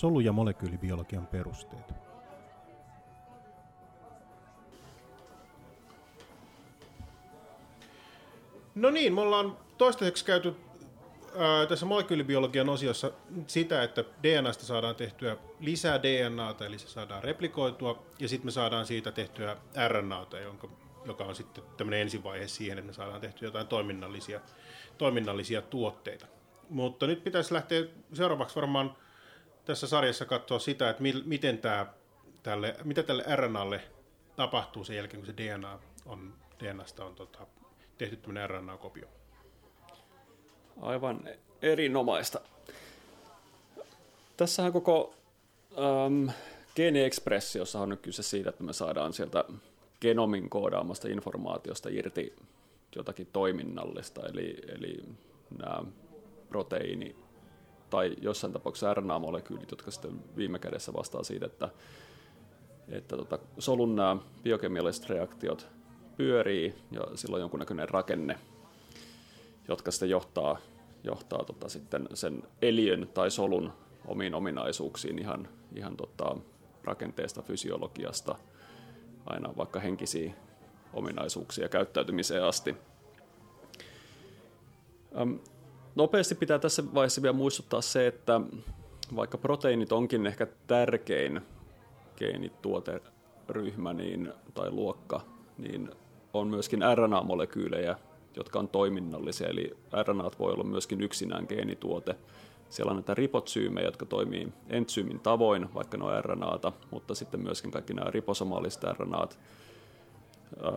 solu- ja molekyylibiologian perusteet. No niin, me ollaan toistaiseksi käyty ää, tässä molekyylibiologian osiossa sitä, että DNAsta saadaan tehtyä lisää DNAta, eli se saadaan replikoitua, ja sitten me saadaan siitä tehtyä RNAta, jonka, joka on sitten tämmöinen ensivaihe siihen, että me saadaan tehtyä jotain toiminnallisia, toiminnallisia tuotteita. Mutta nyt pitäisi lähteä seuraavaksi varmaan tässä sarjassa katsoa sitä, että miten tämä, tälle, mitä tälle RNAlle tapahtuu sen jälkeen, kun se DNA on, DNAsta on tota, tehty tämmöinen RNA-kopio. Aivan erinomaista. Tässähän koko ähm, geeniekspressiossa on nyt kyse siitä, että me saadaan sieltä genomin koodaamasta informaatiosta irti jotakin toiminnallista, eli, eli nämä proteiini tai jossain tapauksessa RNA-molekyylit, jotka sitten viime kädessä vastaa siitä, että, että tota, solun nämä biokemialliset reaktiot pyörii ja sillä on jonkunnäköinen rakenne, jotka sitten johtaa, johtaa tota sitten sen eliön tai solun omiin ominaisuuksiin ihan, ihan tota rakenteesta, fysiologiasta, aina vaikka henkisiä ominaisuuksia käyttäytymiseen asti. Nopeasti pitää tässä vaiheessa vielä muistuttaa se, että vaikka proteiinit onkin ehkä tärkein geenituoteryhmä niin, tai luokka, niin on myöskin RNA-molekyylejä, jotka on toiminnallisia, eli RNA voi olla myöskin yksinään geenituote. Siellä on näitä ripotsyymejä, jotka toimii entsyymin tavoin, vaikka ne on RNAta, mutta sitten myöskin kaikki nämä riposomaaliset RNAt,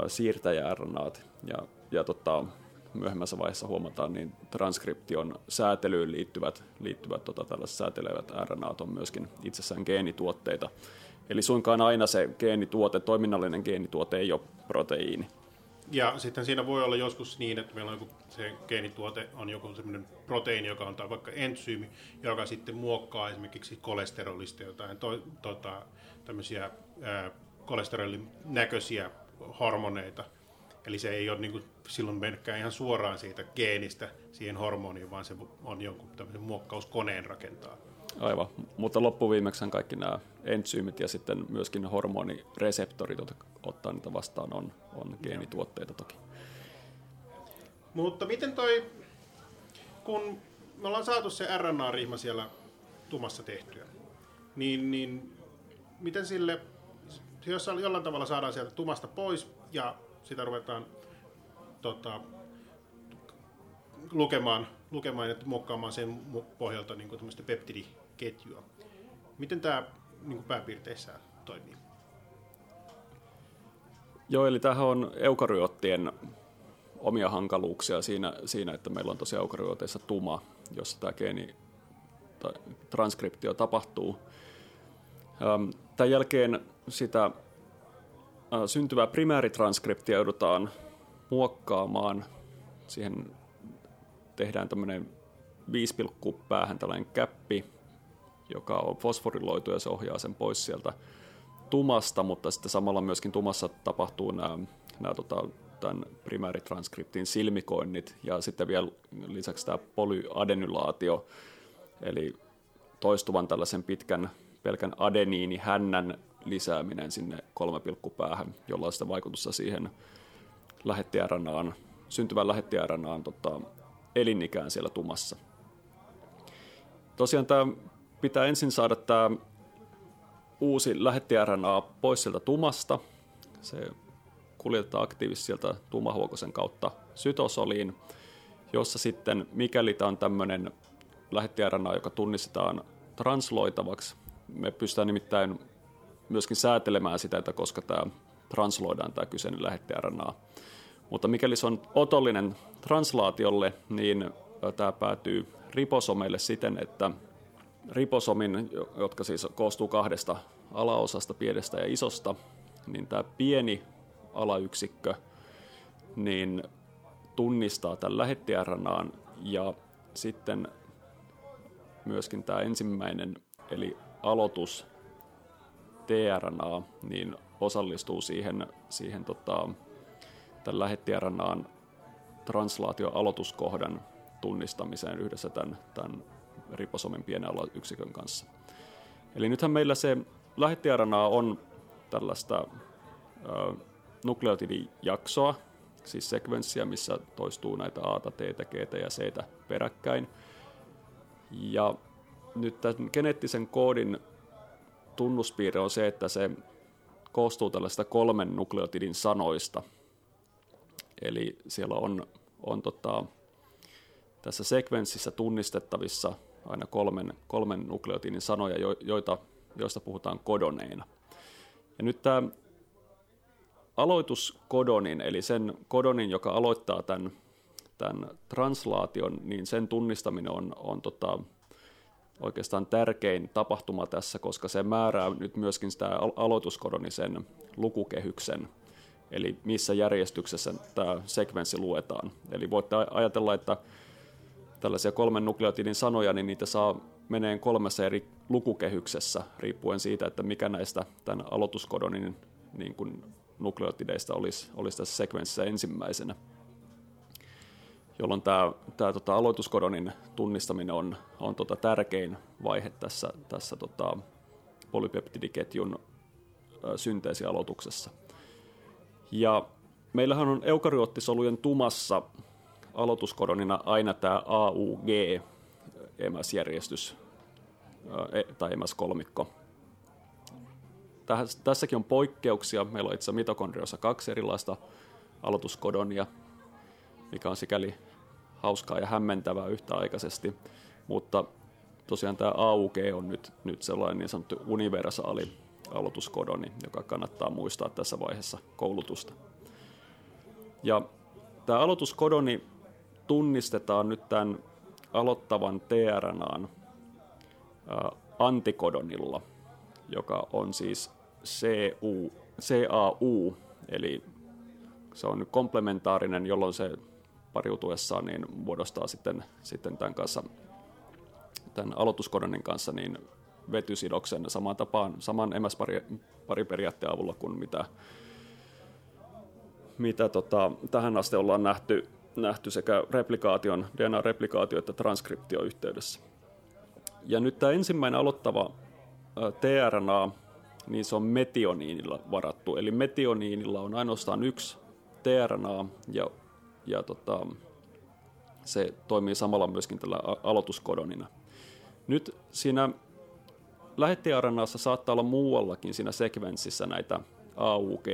siirtäjä-RNAt ja, ja tota, myöhemmässä vaiheessa huomataan, niin transkription säätelyyn liittyvät, liittyvät tota, tällaiset säätelevät RNAt on myöskin itsessään geenituotteita. Eli suinkaan aina se geenituote, toiminnallinen geenituote ei ole proteiini. Ja sitten siinä voi olla joskus niin, että meillä on joku, se geenituote on joku sellainen proteiini, joka on tai vaikka entsyymi, joka sitten muokkaa esimerkiksi kolesterolista jotain to, tota, tämmöisiä ää, kolesterolin näköisiä hormoneita. Eli se ei ole niin kuin, silloin menekään ihan suoraan siitä geenistä siihen hormoniin, vaan se on jonkun tämmöisen muokkauskoneen rakentaa. Aivan, mutta loppuviimeksi kaikki nämä entsyymit ja sitten myöskin hormonireseptorit, jotka ottaa niitä vastaan, on, on geenituotteita toki. Mutta miten toi, kun me ollaan saatu se RNA-rihma siellä tumassa tehtyä, niin, niin miten sille, jos jollain tavalla saadaan sieltä tumasta pois ja sitä ruvetaan tota, lukemaan, lukemaan ja muokkaamaan sen pohjalta niin tämmöistä peptidiketjua. Miten tämä niin pääpiirteissään toimii? Joo, eli tähän on eukaryottien omia hankaluuksia siinä, siinä että meillä on tosiaan eukaryoteissa tuma, jossa tämä geeni transkriptio tapahtuu. Tämän jälkeen sitä syntyvää primääritranskriptia joudutaan muokkaamaan. Siihen tehdään tämmöinen 5 päähän tällainen käppi, joka on fosforiloitu ja se ohjaa sen pois sieltä tumasta, mutta sitten samalla myöskin tumassa tapahtuu nämä, nämä tota, tämän primääritranskriptin silmikoinnit ja sitten vielä lisäksi tämä polyadenylaatio, eli toistuvan tällaisen pitkän pelkän adeniinihännän lisääminen sinne kolmepilkkupäähän, jolla on sitä vaikutusta siihen lähetti-RNAan, syntyvän lähetti-RNAan tota, elinikään siellä tumassa. Tosiaan tämä pitää ensin saada tämä uusi lähetti-RNA pois sieltä tumasta. Se kuljetetaan aktiivisesti sieltä tumahuokosen kautta sytosoliin, jossa sitten, mikäli tämä on tämmöinen lähetti-RNA, joka tunnistetaan transloitavaksi, me pystytään nimittäin myöskin säätelemään sitä, että koska tämä transloidaan tämä kyseinen lähetti-RNA. Mutta mikäli se on otollinen translaatiolle, niin tämä päätyy riposomeille siten, että riposomin, jotka siis koostuu kahdesta alaosasta, pienestä ja isosta, niin tämä pieni alayksikkö niin tunnistaa tämän lähetti-RNAn ja sitten myöskin tämä ensimmäinen, eli aloitus tRNA, niin osallistuu siihen, siihen tota, tämän lähetti-RNAn translaatio-aloituskohdan tunnistamiseen yhdessä tämän, tämän riposomin pienen yksikön kanssa. Eli nythän meillä se lähettiarana on tällaista ö, nukleotidijaksoa, siis sekvenssiä, missä toistuu näitä A, T, G ja C peräkkäin. Ja nyt tämän geneettisen koodin tunnuspiirre on se, että se koostuu tällaista kolmen nukleotidin sanoista. Eli siellä on, on tota, tässä sekvenssissä tunnistettavissa aina kolmen, kolmen nukleotidin sanoja, joita, joista puhutaan kodoneina. Ja nyt tämä aloituskodonin, eli sen kodonin, joka aloittaa tämän, tämän translaation, niin sen tunnistaminen on, on tota, oikeastaan tärkein tapahtuma tässä, koska se määrää nyt myöskin sitä aloituskodonisen lukukehyksen, eli missä järjestyksessä tämä sekvenssi luetaan. Eli voitte ajatella, että tällaisia kolmen nukleotidin sanoja, niin niitä saa meneen kolmessa eri lukukehyksessä, riippuen siitä, että mikä näistä tämän aloituskodonin niin kuin nukleotideista olisi, olisi tässä sekvenssissä ensimmäisenä. Jolloin tämä, tämä tota, aloituskodonin tunnistaminen on, on tota, tärkein vaihe tässä, tässä tota, polypeptidiketjun synteesialoituksessa. Ja meillähän on eukaryoottisolujen tumassa aloituskodonina aina tämä AUG, MS-järjestys e, tai MS-kolmikko. Tässäkin on poikkeuksia. Meillä on itse mitokondriossa kaksi erilaista aloituskodonia, mikä on sikäli hauskaa ja hämmentävää yhtäaikaisesti. Mutta tosiaan tämä AUG on nyt, nyt sellainen niin sanottu universaali aloituskodoni, joka kannattaa muistaa tässä vaiheessa koulutusta. Ja tämä aloituskodoni tunnistetaan nyt tämän aloittavan tRNAn antikodonilla, joka on siis CAU, eli se on nyt komplementaarinen, jolloin se pariutuessaan niin muodostaa sitten, sitten tämän, kanssa, tämän aloituskodonin kanssa niin vetysidoksen samaan tapaan, saman MS-pariperiaatteen avulla kuin mitä, mitä tota, tähän asti ollaan nähty nähty sekä replikaation, DNA-replikaatio että transkriptioyhteydessä. Ja nyt tämä ensimmäinen aloittava tRNA, niin se on metioniinilla varattu. Eli metioniinilla on ainoastaan yksi tRNA ja, ja tota, se toimii samalla myöskin tällä aloituskodonina. Nyt siinä lähetti-RNAssa saattaa olla muuallakin siinä sekvenssissä näitä AUG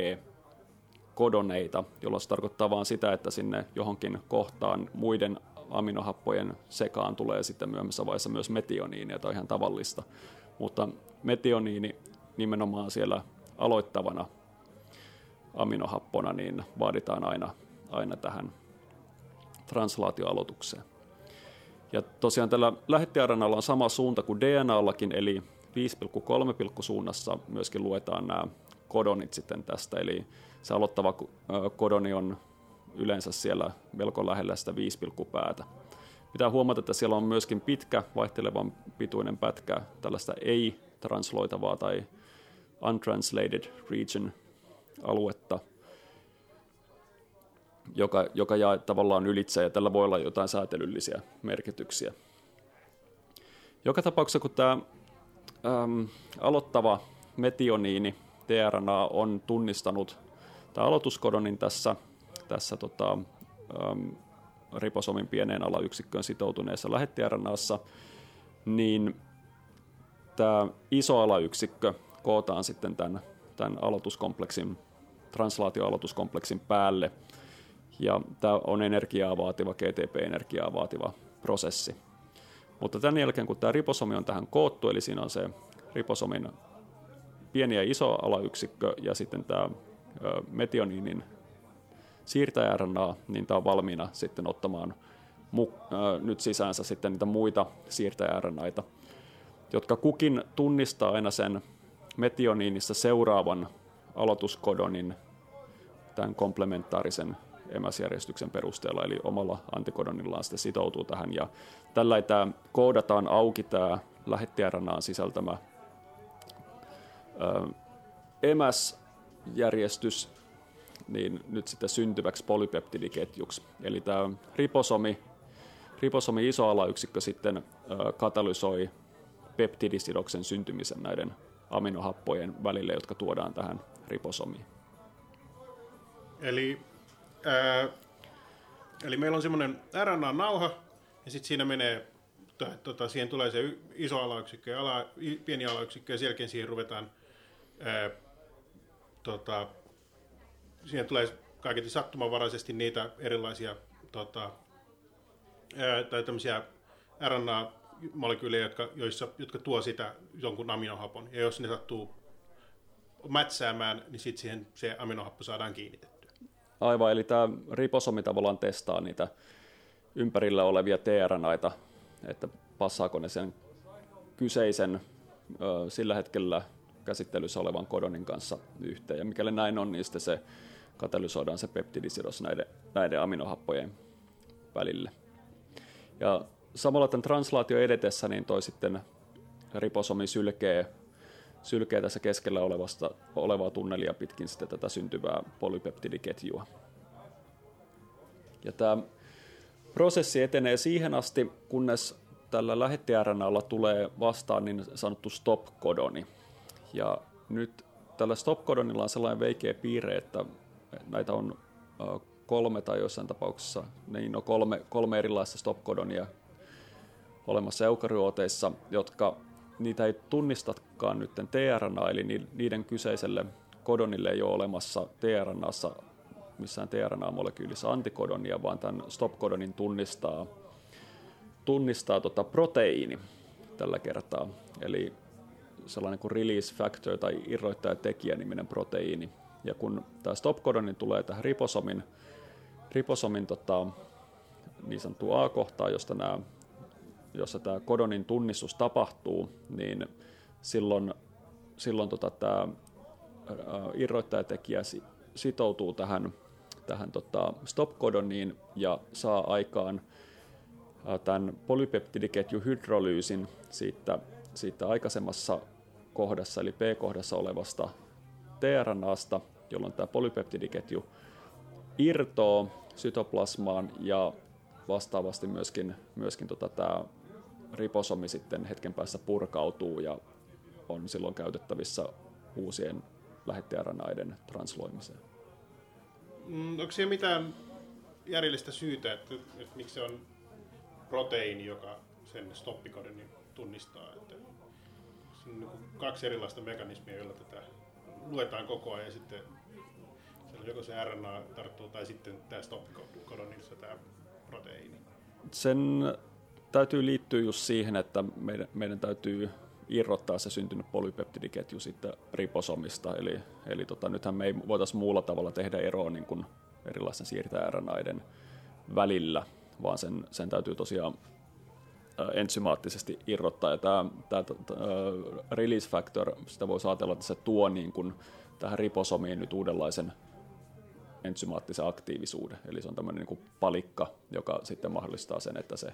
kodoneita, jolloin se tarkoittaa vain sitä, että sinne johonkin kohtaan muiden aminohappojen sekaan tulee sitten myöhemmässä vaiheessa myös metioniini, joka on ihan tavallista. Mutta metioniini nimenomaan siellä aloittavana aminohappona niin vaaditaan aina, aina tähän translaatioaloitukseen. Ja tosiaan tällä lähettiaranalla on sama suunta kuin DNAllakin, eli 5,3 suunnassa myöskin luetaan nämä kodonit sitten tästä, eli se aloittava kodoni on yleensä siellä melko lähellä sitä 5 päätä. Pitää huomata, että siellä on myöskin pitkä vaihtelevan pituinen pätkä tällaista ei-transloitavaa tai untranslated region aluetta, joka, joka jää tavallaan ylitse ja tällä voi olla jotain säätelyllisiä merkityksiä. Joka tapauksessa, kun tämä äm, aloittava metioniini, tRNA, on tunnistanut tämä aloituskodonin tässä, tässä tota, äm, riposomin pieneen alayksikköön sitoutuneessa lähettiRNAssa, niin tämä iso alayksikkö kootaan sitten tämän, tämän aloituskompleksin, translaatioaloituskompleksin päälle. Ja tämä on energiaa vaativa, GTP-energiaa vaativa prosessi. Mutta tämän jälkeen, kun tämä riposomi on tähän koottu, eli siinä on se riposomin pieni ja iso alayksikkö ja sitten tämä metioniinin siirtäjärnaa, niin tämä on valmiina sitten ottamaan mu- nyt sisäänsä sitten niitä muita siirtäjärnaita, jotka kukin tunnistaa aina sen metioniinissa seuraavan aloituskodonin tämän komplementaarisen emäsjärjestyksen perusteella, eli omalla antikodonillaan sitten sitoutuu tähän. Ja tällä tämä koodataan auki tämä lähettiärnaan sisältämä emäs järjestys niin nyt sitten syntyväksi polypeptidiketjuksi. Eli tämä riposomi, riposomi iso alayksikkö sitten katalysoi peptidisidoksen syntymisen näiden aminohappojen välille, jotka tuodaan tähän riposomiin. Eli, ää, eli meillä on semmoinen RNA-nauha, ja sitten siinä menee, tota, siihen tulee se iso alayksikkö ja ala, pieni alayksikkö, ja sen jälkeen siihen ruvetaan, ää, tota, siihen tulee kaiketi sattumanvaraisesti niitä erilaisia tota, ää, tai tämmöisiä RNA-molekyylejä, jotka, joissa, jotka tuo sitä jonkun aminohapon. Ja jos ne sattuu mätsäämään, niin sitten siihen se aminohappo saadaan kiinnitettyä. Aivan, eli tämä riposomi tavallaan testaa niitä ympärillä olevia tRNAita, että passaako ne sen kyseisen sillä hetkellä käsittelyssä olevan kodonin kanssa yhteen. Ja mikäli näin on, niin sitten se katalysoidaan se peptidisidos näiden, näiden aminohappojen välille. Ja samalla tämän translaatio edetessä, niin toi sitten riposomi sylkee, sylkee tässä keskellä olevasta, olevaa tunnelia pitkin sitten tätä syntyvää polypeptidiketjua. Ja tämä prosessi etenee siihen asti, kunnes tällä lähetti-RNAlla tulee vastaan niin sanottu stop-kodoni. Ja nyt tällä stop-kodonilla on sellainen veikeä piirre, että näitä on kolme tai jossain tapauksessa niin on kolme, kolme erilaista stop-kodonia olemassa eukaryooteissa, jotka niitä ei tunnistakaan nyt tRNA, eli niiden kyseiselle kodonille ei ole olemassa tRNAssa missään tRNA-molekyylissä antikodonia, vaan tämän stop-kodonin tunnistaa, tunnistaa tota proteiini tällä kertaa. Eli sellainen kuin release factor tai irroittajatekijä niminen proteiini. Ja kun tämä stop-kodoni tulee tähän riposomin, riposomin tota, niin sanottu A-kohtaan, josta nämä, jossa tämä kodonin tunnistus tapahtuu, niin silloin, silloin tota, tämä irroittajatekijä sitoutuu tähän, tähän tota stop-kodoniin ja saa aikaan tämän polypeptidiketju hydrolyysin siitä, siitä aikaisemmassa kohdassa, eli P-kohdassa olevasta tRNAsta, jolloin tämä polypeptidiketju irtoo sytoplasmaan ja vastaavasti myöskin, myöskin tota, tämä riposomi sitten hetken päässä purkautuu ja on silloin käytettävissä uusien lähettäjäranaiden transloimiseen. Mm, onko siellä mitään järjellistä syytä, että, että miksi se on proteiini, joka sen stoppikoden tunnistaa? Että se on niin kaksi erilaista mekanismia, joilla tätä luetaan koko ajan ja sitten siellä joko se RNA tarttuu tai sitten tämä stop-kodonissa tämä proteiini. Sen täytyy liittyä just siihen, että meidän, meidän täytyy irrottaa se syntynyt polypeptidiketju sitten riposomista. Eli, eli tota, nythän me ei voitaisiin muulla tavalla tehdä eroa niin kuin erilaisten siirtää RNAiden välillä, vaan sen, sen täytyy tosiaan ensymaattisesti irrottaa. Ja tämä, tämä, tämä release factor, sitä voi ajatella, että se tuo niin kuin tähän riposomiin nyt uudenlaisen ensymaattisen aktiivisuuden. Eli se on tämmöinen niin kuin palikka, joka sitten mahdollistaa sen, että se,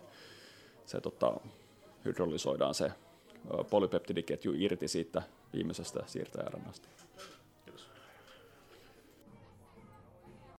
se tota, hydrolysoidaan se polypeptidiketju irti siitä viimeisestä siirtäjärannasta.